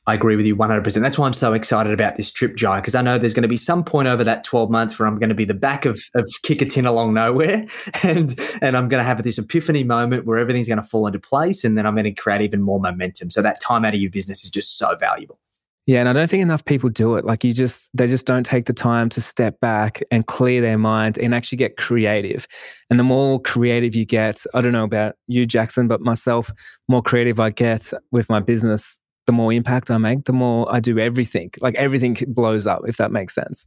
I agree with you 100%. That's why I'm so excited about this trip, Jai, because I know there's going to be some point over that 12 months where I'm going to be the back of, of Kickerton along nowhere. And, and I'm going to have this epiphany moment where everything's going to fall into place. And then I'm going to create even more momentum. So that time out of your business is just so valuable. Yeah, and I don't think enough people do it. Like you just they just don't take the time to step back and clear their mind and actually get creative. And the more creative you get, I don't know about you Jackson, but myself, more creative I get with my business, the more impact I make, the more I do everything. Like everything blows up, if that makes sense.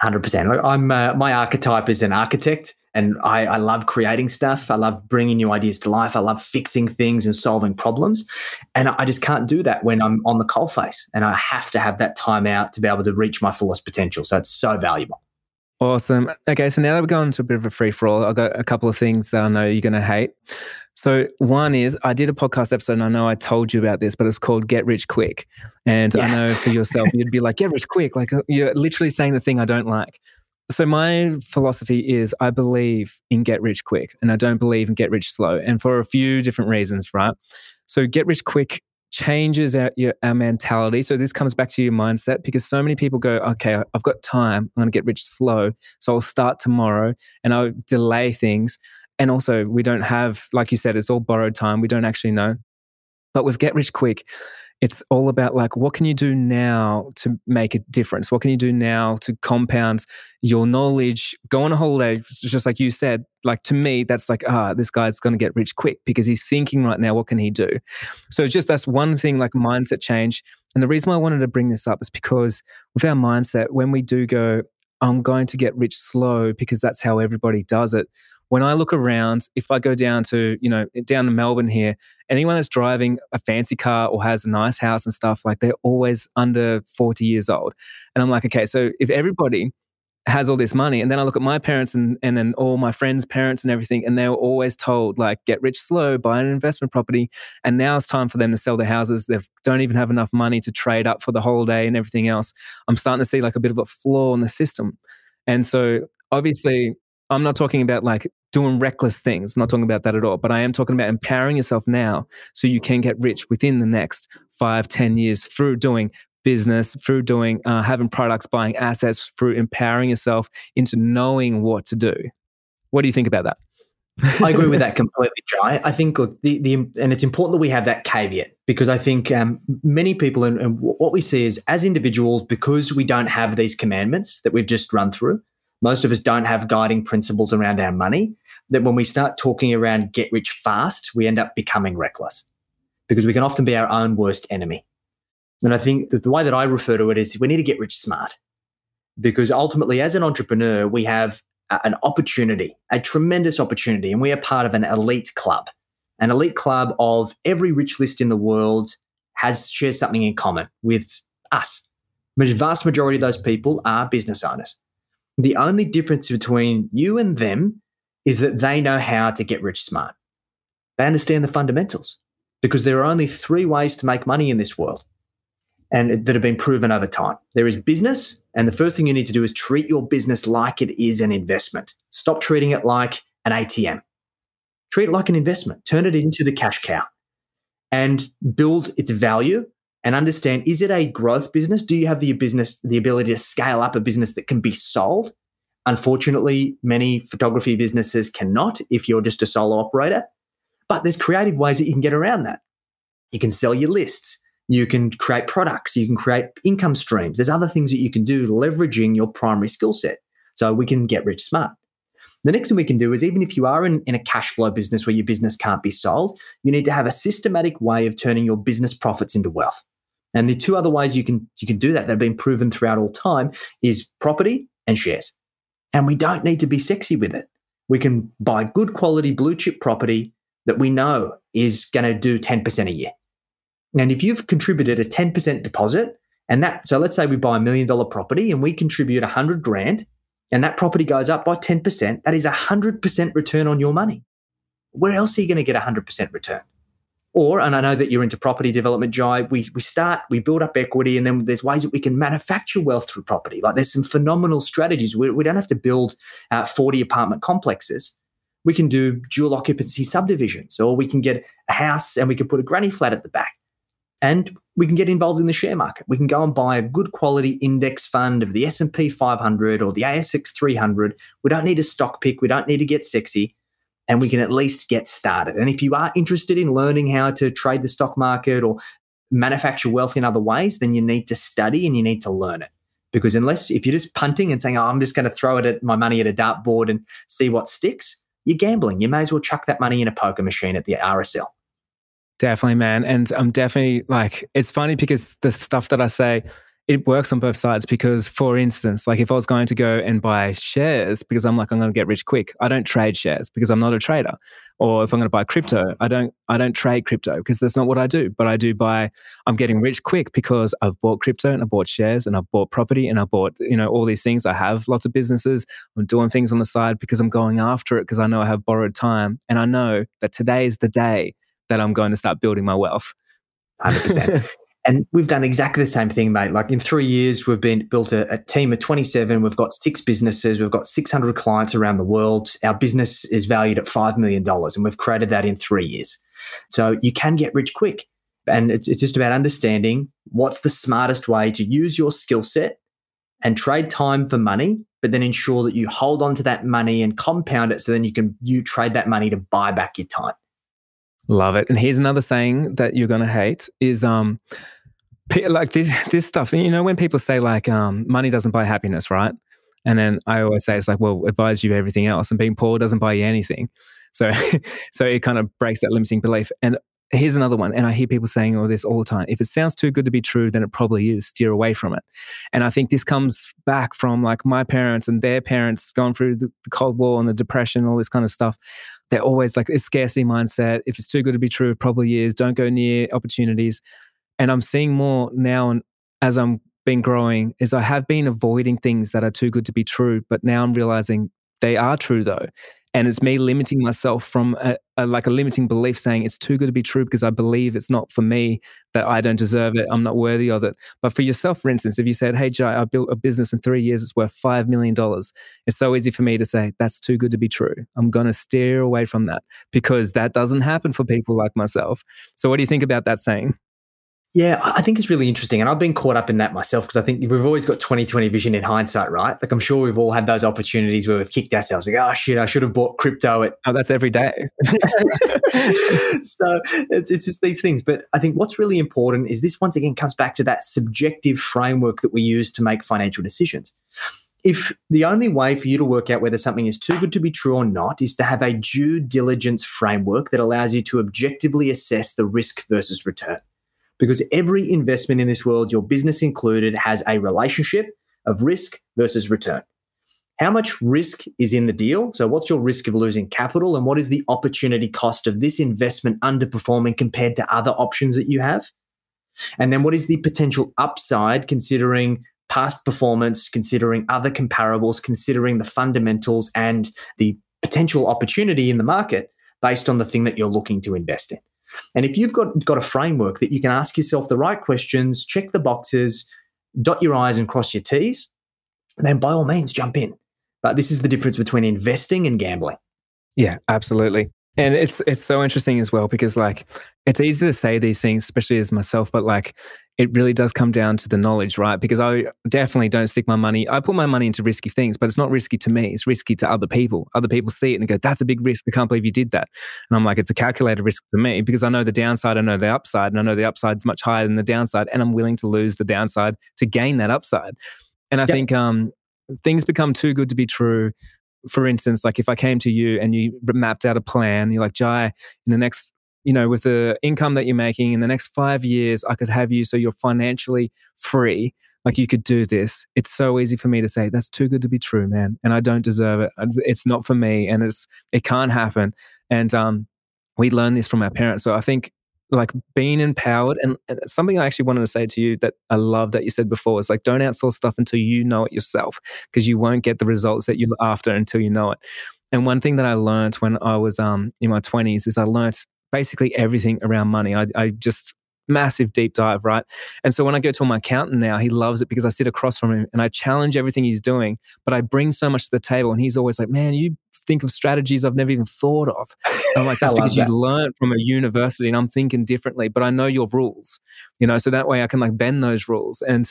Hundred percent. Like I'm uh, my archetype is an architect, and I, I love creating stuff. I love bringing new ideas to life. I love fixing things and solving problems, and I just can't do that when I'm on the coalface. And I have to have that time out to be able to reach my fullest potential. So it's so valuable. Awesome. Okay, so now that we're going to a bit of a free for all, I've got a couple of things that I know you're going to hate. So one is I did a podcast episode, and I know I told you about this, but it's called Get Rich Quick. And yeah. I know for yourself, you'd be like, Get Rich Quick. Like uh, you're literally saying the thing I don't like. So my philosophy is I believe in get rich quick and I don't believe in get rich slow. And for a few different reasons, right? So get rich quick changes our, your, our mentality. So this comes back to your mindset because so many people go, okay, I've got time. I'm going to get rich slow. So I'll start tomorrow and I'll delay things. And also, we don't have, like you said, it's all borrowed time. We don't actually know. But with Get Rich Quick, it's all about like what can you do now to make a difference what can you do now to compound your knowledge go on a holiday just like you said like to me that's like ah this guy's going to get rich quick because he's thinking right now what can he do so just that's one thing like mindset change and the reason why i wanted to bring this up is because with our mindset when we do go i'm going to get rich slow because that's how everybody does it when I look around, if I go down to, you know, down to Melbourne here, anyone that's driving a fancy car or has a nice house and stuff, like they're always under 40 years old. And I'm like, okay, so if everybody has all this money, and then I look at my parents and, and then all my friends' parents and everything, and they were always told, like, get rich slow, buy an investment property. And now it's time for them to sell their houses. They don't even have enough money to trade up for the holiday and everything else. I'm starting to see like a bit of a flaw in the system. And so obviously, I'm not talking about like doing reckless things. I'm not talking about that at all. But I am talking about empowering yourself now so you can get rich within the next five, ten years through doing business, through doing uh, having products, buying assets, through empowering yourself into knowing what to do. What do you think about that? I agree with that completely, Jai. I think look, the, the and it's important that we have that caveat because I think um, many people and, and what we see is as individuals because we don't have these commandments that we've just run through, most of us don't have guiding principles around our money. That when we start talking around get rich fast, we end up becoming reckless because we can often be our own worst enemy. And I think the way that I refer to it is we need to get rich smart because ultimately, as an entrepreneur, we have an opportunity, a tremendous opportunity, and we are part of an elite club. An elite club of every rich list in the world has shares something in common with us. The vast majority of those people are business owners. The only difference between you and them is that they know how to get rich smart. They understand the fundamentals because there are only three ways to make money in this world and that have been proven over time. There is business, and the first thing you need to do is treat your business like it is an investment. Stop treating it like an ATM. Treat it like an investment. Turn it into the cash cow and build its value and understand is it a growth business? Do you have the business, the ability to scale up a business that can be sold? Unfortunately, many photography businesses cannot if you're just a solo operator. But there's creative ways that you can get around that. You can sell your lists. You can create products. You can create income streams. There's other things that you can do leveraging your primary skill set. So we can get rich smart. The next thing we can do is even if you are in, in a cash flow business where your business can't be sold, you need to have a systematic way of turning your business profits into wealth. And the two other ways you can you can do that that have been proven throughout all time is property and shares. And we don't need to be sexy with it. We can buy good quality blue chip property that we know is going to do 10% a year. And if you've contributed a 10% deposit, and that, so let's say we buy a million dollar property and we contribute a hundred grand, and that property goes up by 10%, that is a hundred percent return on your money. Where else are you going to get a hundred percent return? Or, and I know that you're into property development, Jai, we, we start, we build up equity, and then there's ways that we can manufacture wealth through property. Like there's some phenomenal strategies. We, we don't have to build uh, 40 apartment complexes. We can do dual occupancy subdivisions, or we can get a house and we can put a granny flat at the back. And we can get involved in the share market. We can go and buy a good quality index fund of the S&P 500 or the ASX 300. We don't need a stock pick. We don't need to get sexy and we can at least get started. And if you are interested in learning how to trade the stock market or manufacture wealth in other ways, then you need to study and you need to learn it. Because unless if you're just punting and saying, "Oh, I'm just going to throw it at my money at a dartboard and see what sticks," you're gambling. You may as well chuck that money in a poker machine at the RSL. Definitely, man. And I'm definitely like, it's funny because the stuff that I say, it works on both sides because for instance like if i was going to go and buy shares because i'm like i'm going to get rich quick i don't trade shares because i'm not a trader. Or if i'm going to buy crypto i don't i don't trade crypto because that's not what i do. But i do buy i'm getting rich quick because i've bought crypto and i bought shares and i've bought property and i bought you know all these things. I have lots of businesses. I'm doing things on the side because i'm going after it because i know i have borrowed time. And i know that today is the day that i'm going to start building my wealth. 100% And we've done exactly the same thing, mate. Like in three years, we've been built a, a, team of 27. We've got six businesses. We've got 600 clients around the world. Our business is valued at $5 million, and we've created that in three years. So you can get rich quick. And it's, it's just about understanding what's the smartest way to use your skill set and trade time for money, but then ensure that you hold on to that money and compound it so then you can you trade that money to buy back your time. Love it. And here's another saying that you're going to hate is um like this this stuff. You know, when people say like um, money doesn't buy happiness, right? And then I always say it's like, well, it buys you everything else, and being poor doesn't buy you anything. So, so it kind of breaks that limiting belief. And here's another one. And I hear people saying all this all the time. If it sounds too good to be true, then it probably is. Steer away from it. And I think this comes back from like my parents and their parents going through the, Cold War and the Depression, all this kind of stuff. They're always like, it's scarcity mindset. If it's too good to be true, it probably is. Don't go near opportunities. And I'm seeing more now, and as I'm been growing, is I have been avoiding things that are too good to be true, but now I'm realizing they are true though. And it's me limiting myself from a, a, like a limiting belief saying it's too good to be true because i believe it's not for me that i don't deserve it i'm not worthy of it. But for yourself for instance if you said hey jai i built a business in three years it's worth five million dollars it's so easy for me to say that's too good to be true. I'm going to steer away from that because that doesn't happen for people like myself. So what do you think about that saying yeah, I think it's really interesting. And I've been caught up in that myself because I think we've always got 2020 vision in hindsight, right? Like I'm sure we've all had those opportunities where we've kicked ourselves like, oh shit, I should have bought crypto at Oh, that's every day. so it's, it's just these things. But I think what's really important is this once again comes back to that subjective framework that we use to make financial decisions. If the only way for you to work out whether something is too good to be true or not is to have a due diligence framework that allows you to objectively assess the risk versus return because every investment in this world, your business included, has a relationship of risk versus return. How much risk is in the deal? So, what's your risk of losing capital? And what is the opportunity cost of this investment underperforming compared to other options that you have? And then, what is the potential upside considering past performance, considering other comparables, considering the fundamentals and the potential opportunity in the market based on the thing that you're looking to invest in? And if you've got, got a framework that you can ask yourself the right questions, check the boxes, dot your I's and cross your T's, then by all means jump in. But this is the difference between investing and gambling. Yeah, absolutely. And it's it's so interesting as well because like it's easy to say these things, especially as myself, but like it really does come down to the knowledge, right? Because I definitely don't stick my money. I put my money into risky things, but it's not risky to me. It's risky to other people. Other people see it and go, "That's a big risk. I can't believe you did that." And I'm like, it's a calculated risk to me because I know the downside, I know the upside, and I know the upside is much higher than the downside, and I'm willing to lose the downside to gain that upside. And I yep. think um, things become too good to be true. For instance, like if I came to you and you mapped out a plan, you're like, Jai, in the next you know, with the income that you're making in the next five years, I could have you so you're financially free. Like you could do this. It's so easy for me to say that's too good to be true, man, and I don't deserve it. It's not for me, and it's it can't happen. And um, we learn this from our parents. So I think like being empowered and, and, something I actually wanted to say to you that I love that you said before is like don't outsource stuff until you know it yourself because you won't get the results that you're after until you know it. And one thing that I learned when I was um in my 20s is I learned basically everything around money. I, I just massive deep dive, right? And so when I go to my accountant now, he loves it because I sit across from him and I challenge everything he's doing, but I bring so much to the table. And he's always like, man, you think of strategies I've never even thought of. And I'm like, that's because that. you learned from a university and I'm thinking differently, but I know your rules, you know, so that way I can like bend those rules. And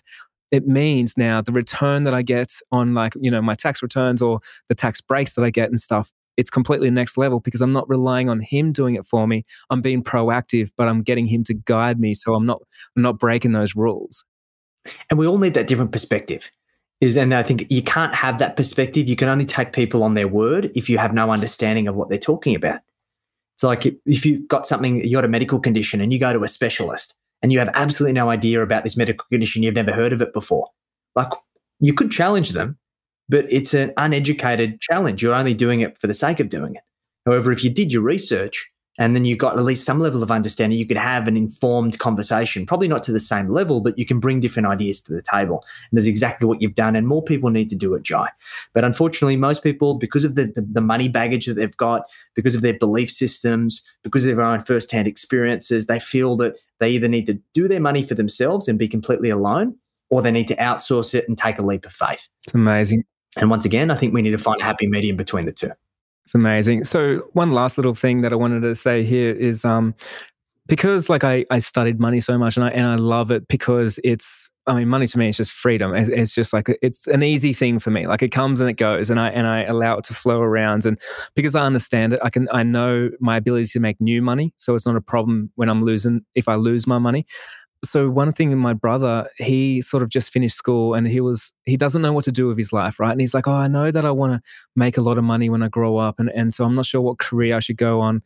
it means now the return that I get on like, you know, my tax returns or the tax breaks that I get and stuff it's completely next level because I'm not relying on him doing it for me. I'm being proactive, but I'm getting him to guide me. So I'm not I'm not breaking those rules. And we all need that different perspective. Is and I think you can't have that perspective. You can only take people on their word if you have no understanding of what they're talking about. It's like if you've got something, you got a medical condition and you go to a specialist and you have absolutely no idea about this medical condition, you've never heard of it before. Like you could challenge them, but it's an uneducated challenge. You're only doing it for the sake of doing it. However, if you did your research and then you got at least some level of understanding, you could have an informed conversation, probably not to the same level, but you can bring different ideas to the table. And that's exactly what you've done. And more people need to do it, Jai. But unfortunately, most people, because of the, the, the money baggage that they've got, because of their belief systems, because of their own firsthand experiences, they feel that they either need to do their money for themselves and be completely alone, or they need to outsource it and take a leap of faith. It's amazing. And once again, I think we need to find a happy medium between the two. It's amazing. So one last little thing that I wanted to say here is um, because like I, I studied money so much and I and I love it because it's I mean money to me is just freedom. It's just like it's an easy thing for me. Like it comes and it goes and I and I allow it to flow around and because I understand it, I can I know my ability to make new money. So it's not a problem when I'm losing if I lose my money. So one thing in my brother he sort of just finished school and he was he doesn't know what to do with his life right? And he's like oh i know that i want to make a lot of money when i grow up and, and so i'm not sure what career i should go on.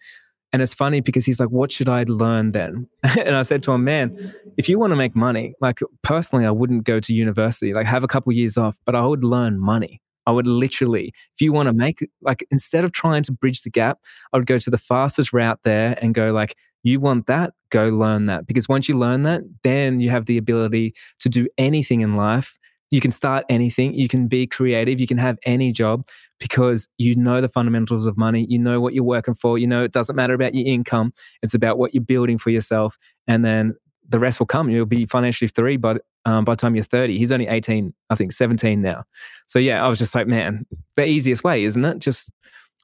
And it's funny because he's like what should i learn then? And i said to him man if you want to make money like personally i wouldn't go to university like have a couple years off but i would learn money. I would literally, if you want to make like instead of trying to bridge the gap, I would go to the fastest route there and go like, you want that, go learn that. Because once you learn that, then you have the ability to do anything in life. You can start anything, you can be creative, you can have any job because you know the fundamentals of money, you know what you're working for, you know it doesn't matter about your income, it's about what you're building for yourself. And then the rest will come. You'll be financially free by um, by the time you're 30. He's only 18, I think 17 now. So yeah, I was just like, man, the easiest way, isn't it? Just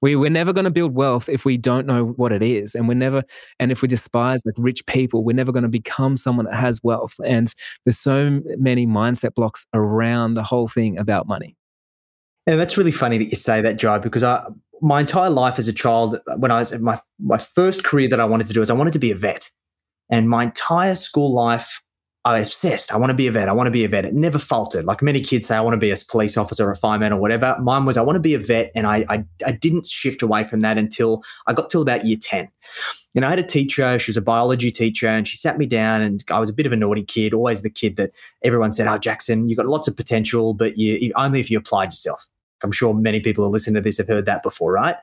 we we're never going to build wealth if we don't know what it is, and we're never, and if we despise like rich people, we're never going to become someone that has wealth. And there's so many mindset blocks around the whole thing about money. And that's really funny that you say that, Joe, because I my entire life as a child, when I was my my first career that I wanted to do is I wanted to be a vet. And my entire school life, I was obsessed. I want to be a vet. I want to be a vet. It never faltered. Like many kids say, I want to be a police officer, or a fireman, or whatever. Mine was, I want to be a vet. And I, I, I didn't shift away from that until I got till about year 10. And I had a teacher, she was a biology teacher, and she sat me down. And I was a bit of a naughty kid, always the kid that everyone said, Oh, Jackson, you've got lots of potential, but you only if you applied yourself. I'm sure many people who listen to this have heard that before, right?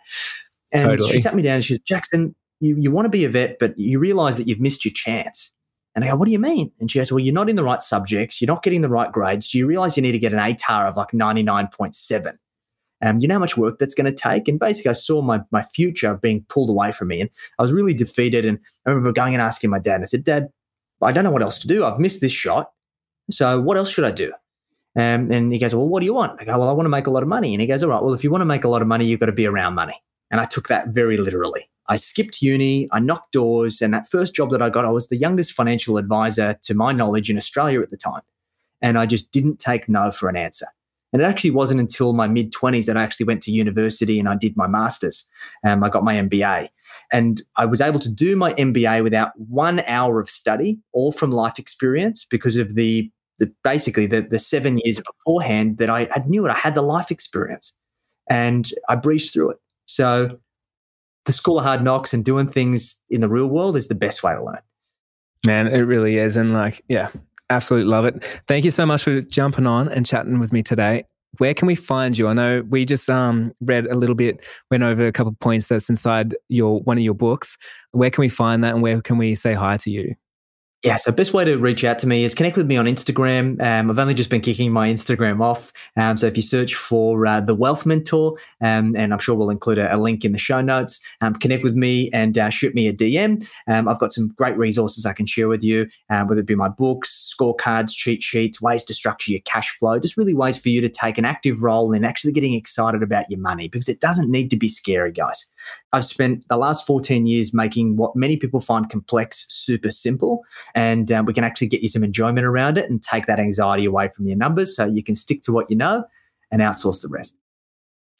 And totally. she sat me down and she said, Jackson, you, you want to be a vet, but you realize that you've missed your chance. And I go, what do you mean? And she goes, well, you're not in the right subjects. You're not getting the right grades. Do you realize you need to get an ATAR of like 99.7? Um, you know how much work that's going to take? And basically, I saw my, my future being pulled away from me. And I was really defeated. And I remember going and asking my dad, and I said, Dad, I don't know what else to do. I've missed this shot. So what else should I do? Um, and he goes, Well, what do you want? I go, Well, I want to make a lot of money. And he goes, All right, well, if you want to make a lot of money, you've got to be around money. And I took that very literally. I skipped uni, I knocked doors, and that first job that I got, I was the youngest financial advisor to my knowledge in Australia at the time. And I just didn't take no for an answer. And it actually wasn't until my mid 20s that I actually went to university and I did my master's. Um, I got my MBA. And I was able to do my MBA without one hour of study, all from life experience because of the, the basically the, the seven years beforehand that I, I knew it. I had the life experience and I breezed through it. So the school of hard knocks and doing things in the real world is the best way to learn. Man, it really is. And like, yeah, absolutely love it. Thank you so much for jumping on and chatting with me today. Where can we find you? I know we just um, read a little bit, went over a couple of points that's inside your one of your books. Where can we find that, and where can we say hi to you? Yeah, so best way to reach out to me is connect with me on Instagram. Um, I've only just been kicking my Instagram off. Um, so if you search for uh, the Wealth Mentor, um, and I'm sure we'll include a, a link in the show notes, um, connect with me and uh, shoot me a DM. Um, I've got some great resources I can share with you, uh, whether it be my books, scorecards, cheat sheets, ways to structure your cash flow, just really ways for you to take an active role in actually getting excited about your money because it doesn't need to be scary, guys. I've spent the last 14 years making what many people find complex super simple and um, we can actually get you some enjoyment around it and take that anxiety away from your numbers so you can stick to what you know and outsource the rest.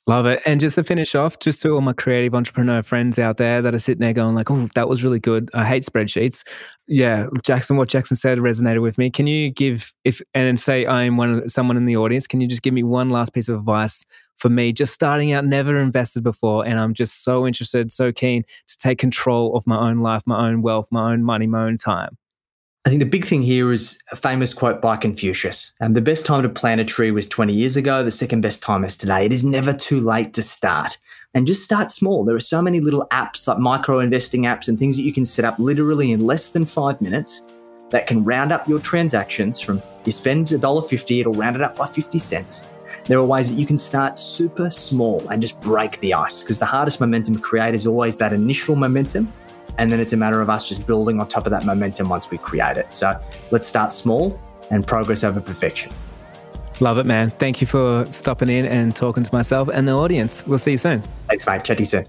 Love it. And just to finish off, just to all my creative entrepreneur friends out there that are sitting there going like, oh, that was really good. I hate spreadsheets. Yeah, Jackson, what Jackson said resonated with me. Can you give if and say I'm one of someone in the audience, can you just give me one last piece of advice for me, just starting out, never invested before, and I'm just so interested, so keen to take control of my own life, my own wealth, my own money, my own time? I think the big thing here is a famous quote by Confucius. And the best time to plant a tree was 20 years ago. The second best time is today. It is never too late to start. And just start small. There are so many little apps like micro investing apps and things that you can set up literally in less than five minutes that can round up your transactions from you spend $1.50, it'll round it up by 50 cents. There are ways that you can start super small and just break the ice because the hardest momentum to create is always that initial momentum and then it's a matter of us just building on top of that momentum once we create it. So let's start small and progress over perfection. Love it, man. Thank you for stopping in and talking to myself and the audience. We'll see you soon. Thanks, mate. Chat to you soon.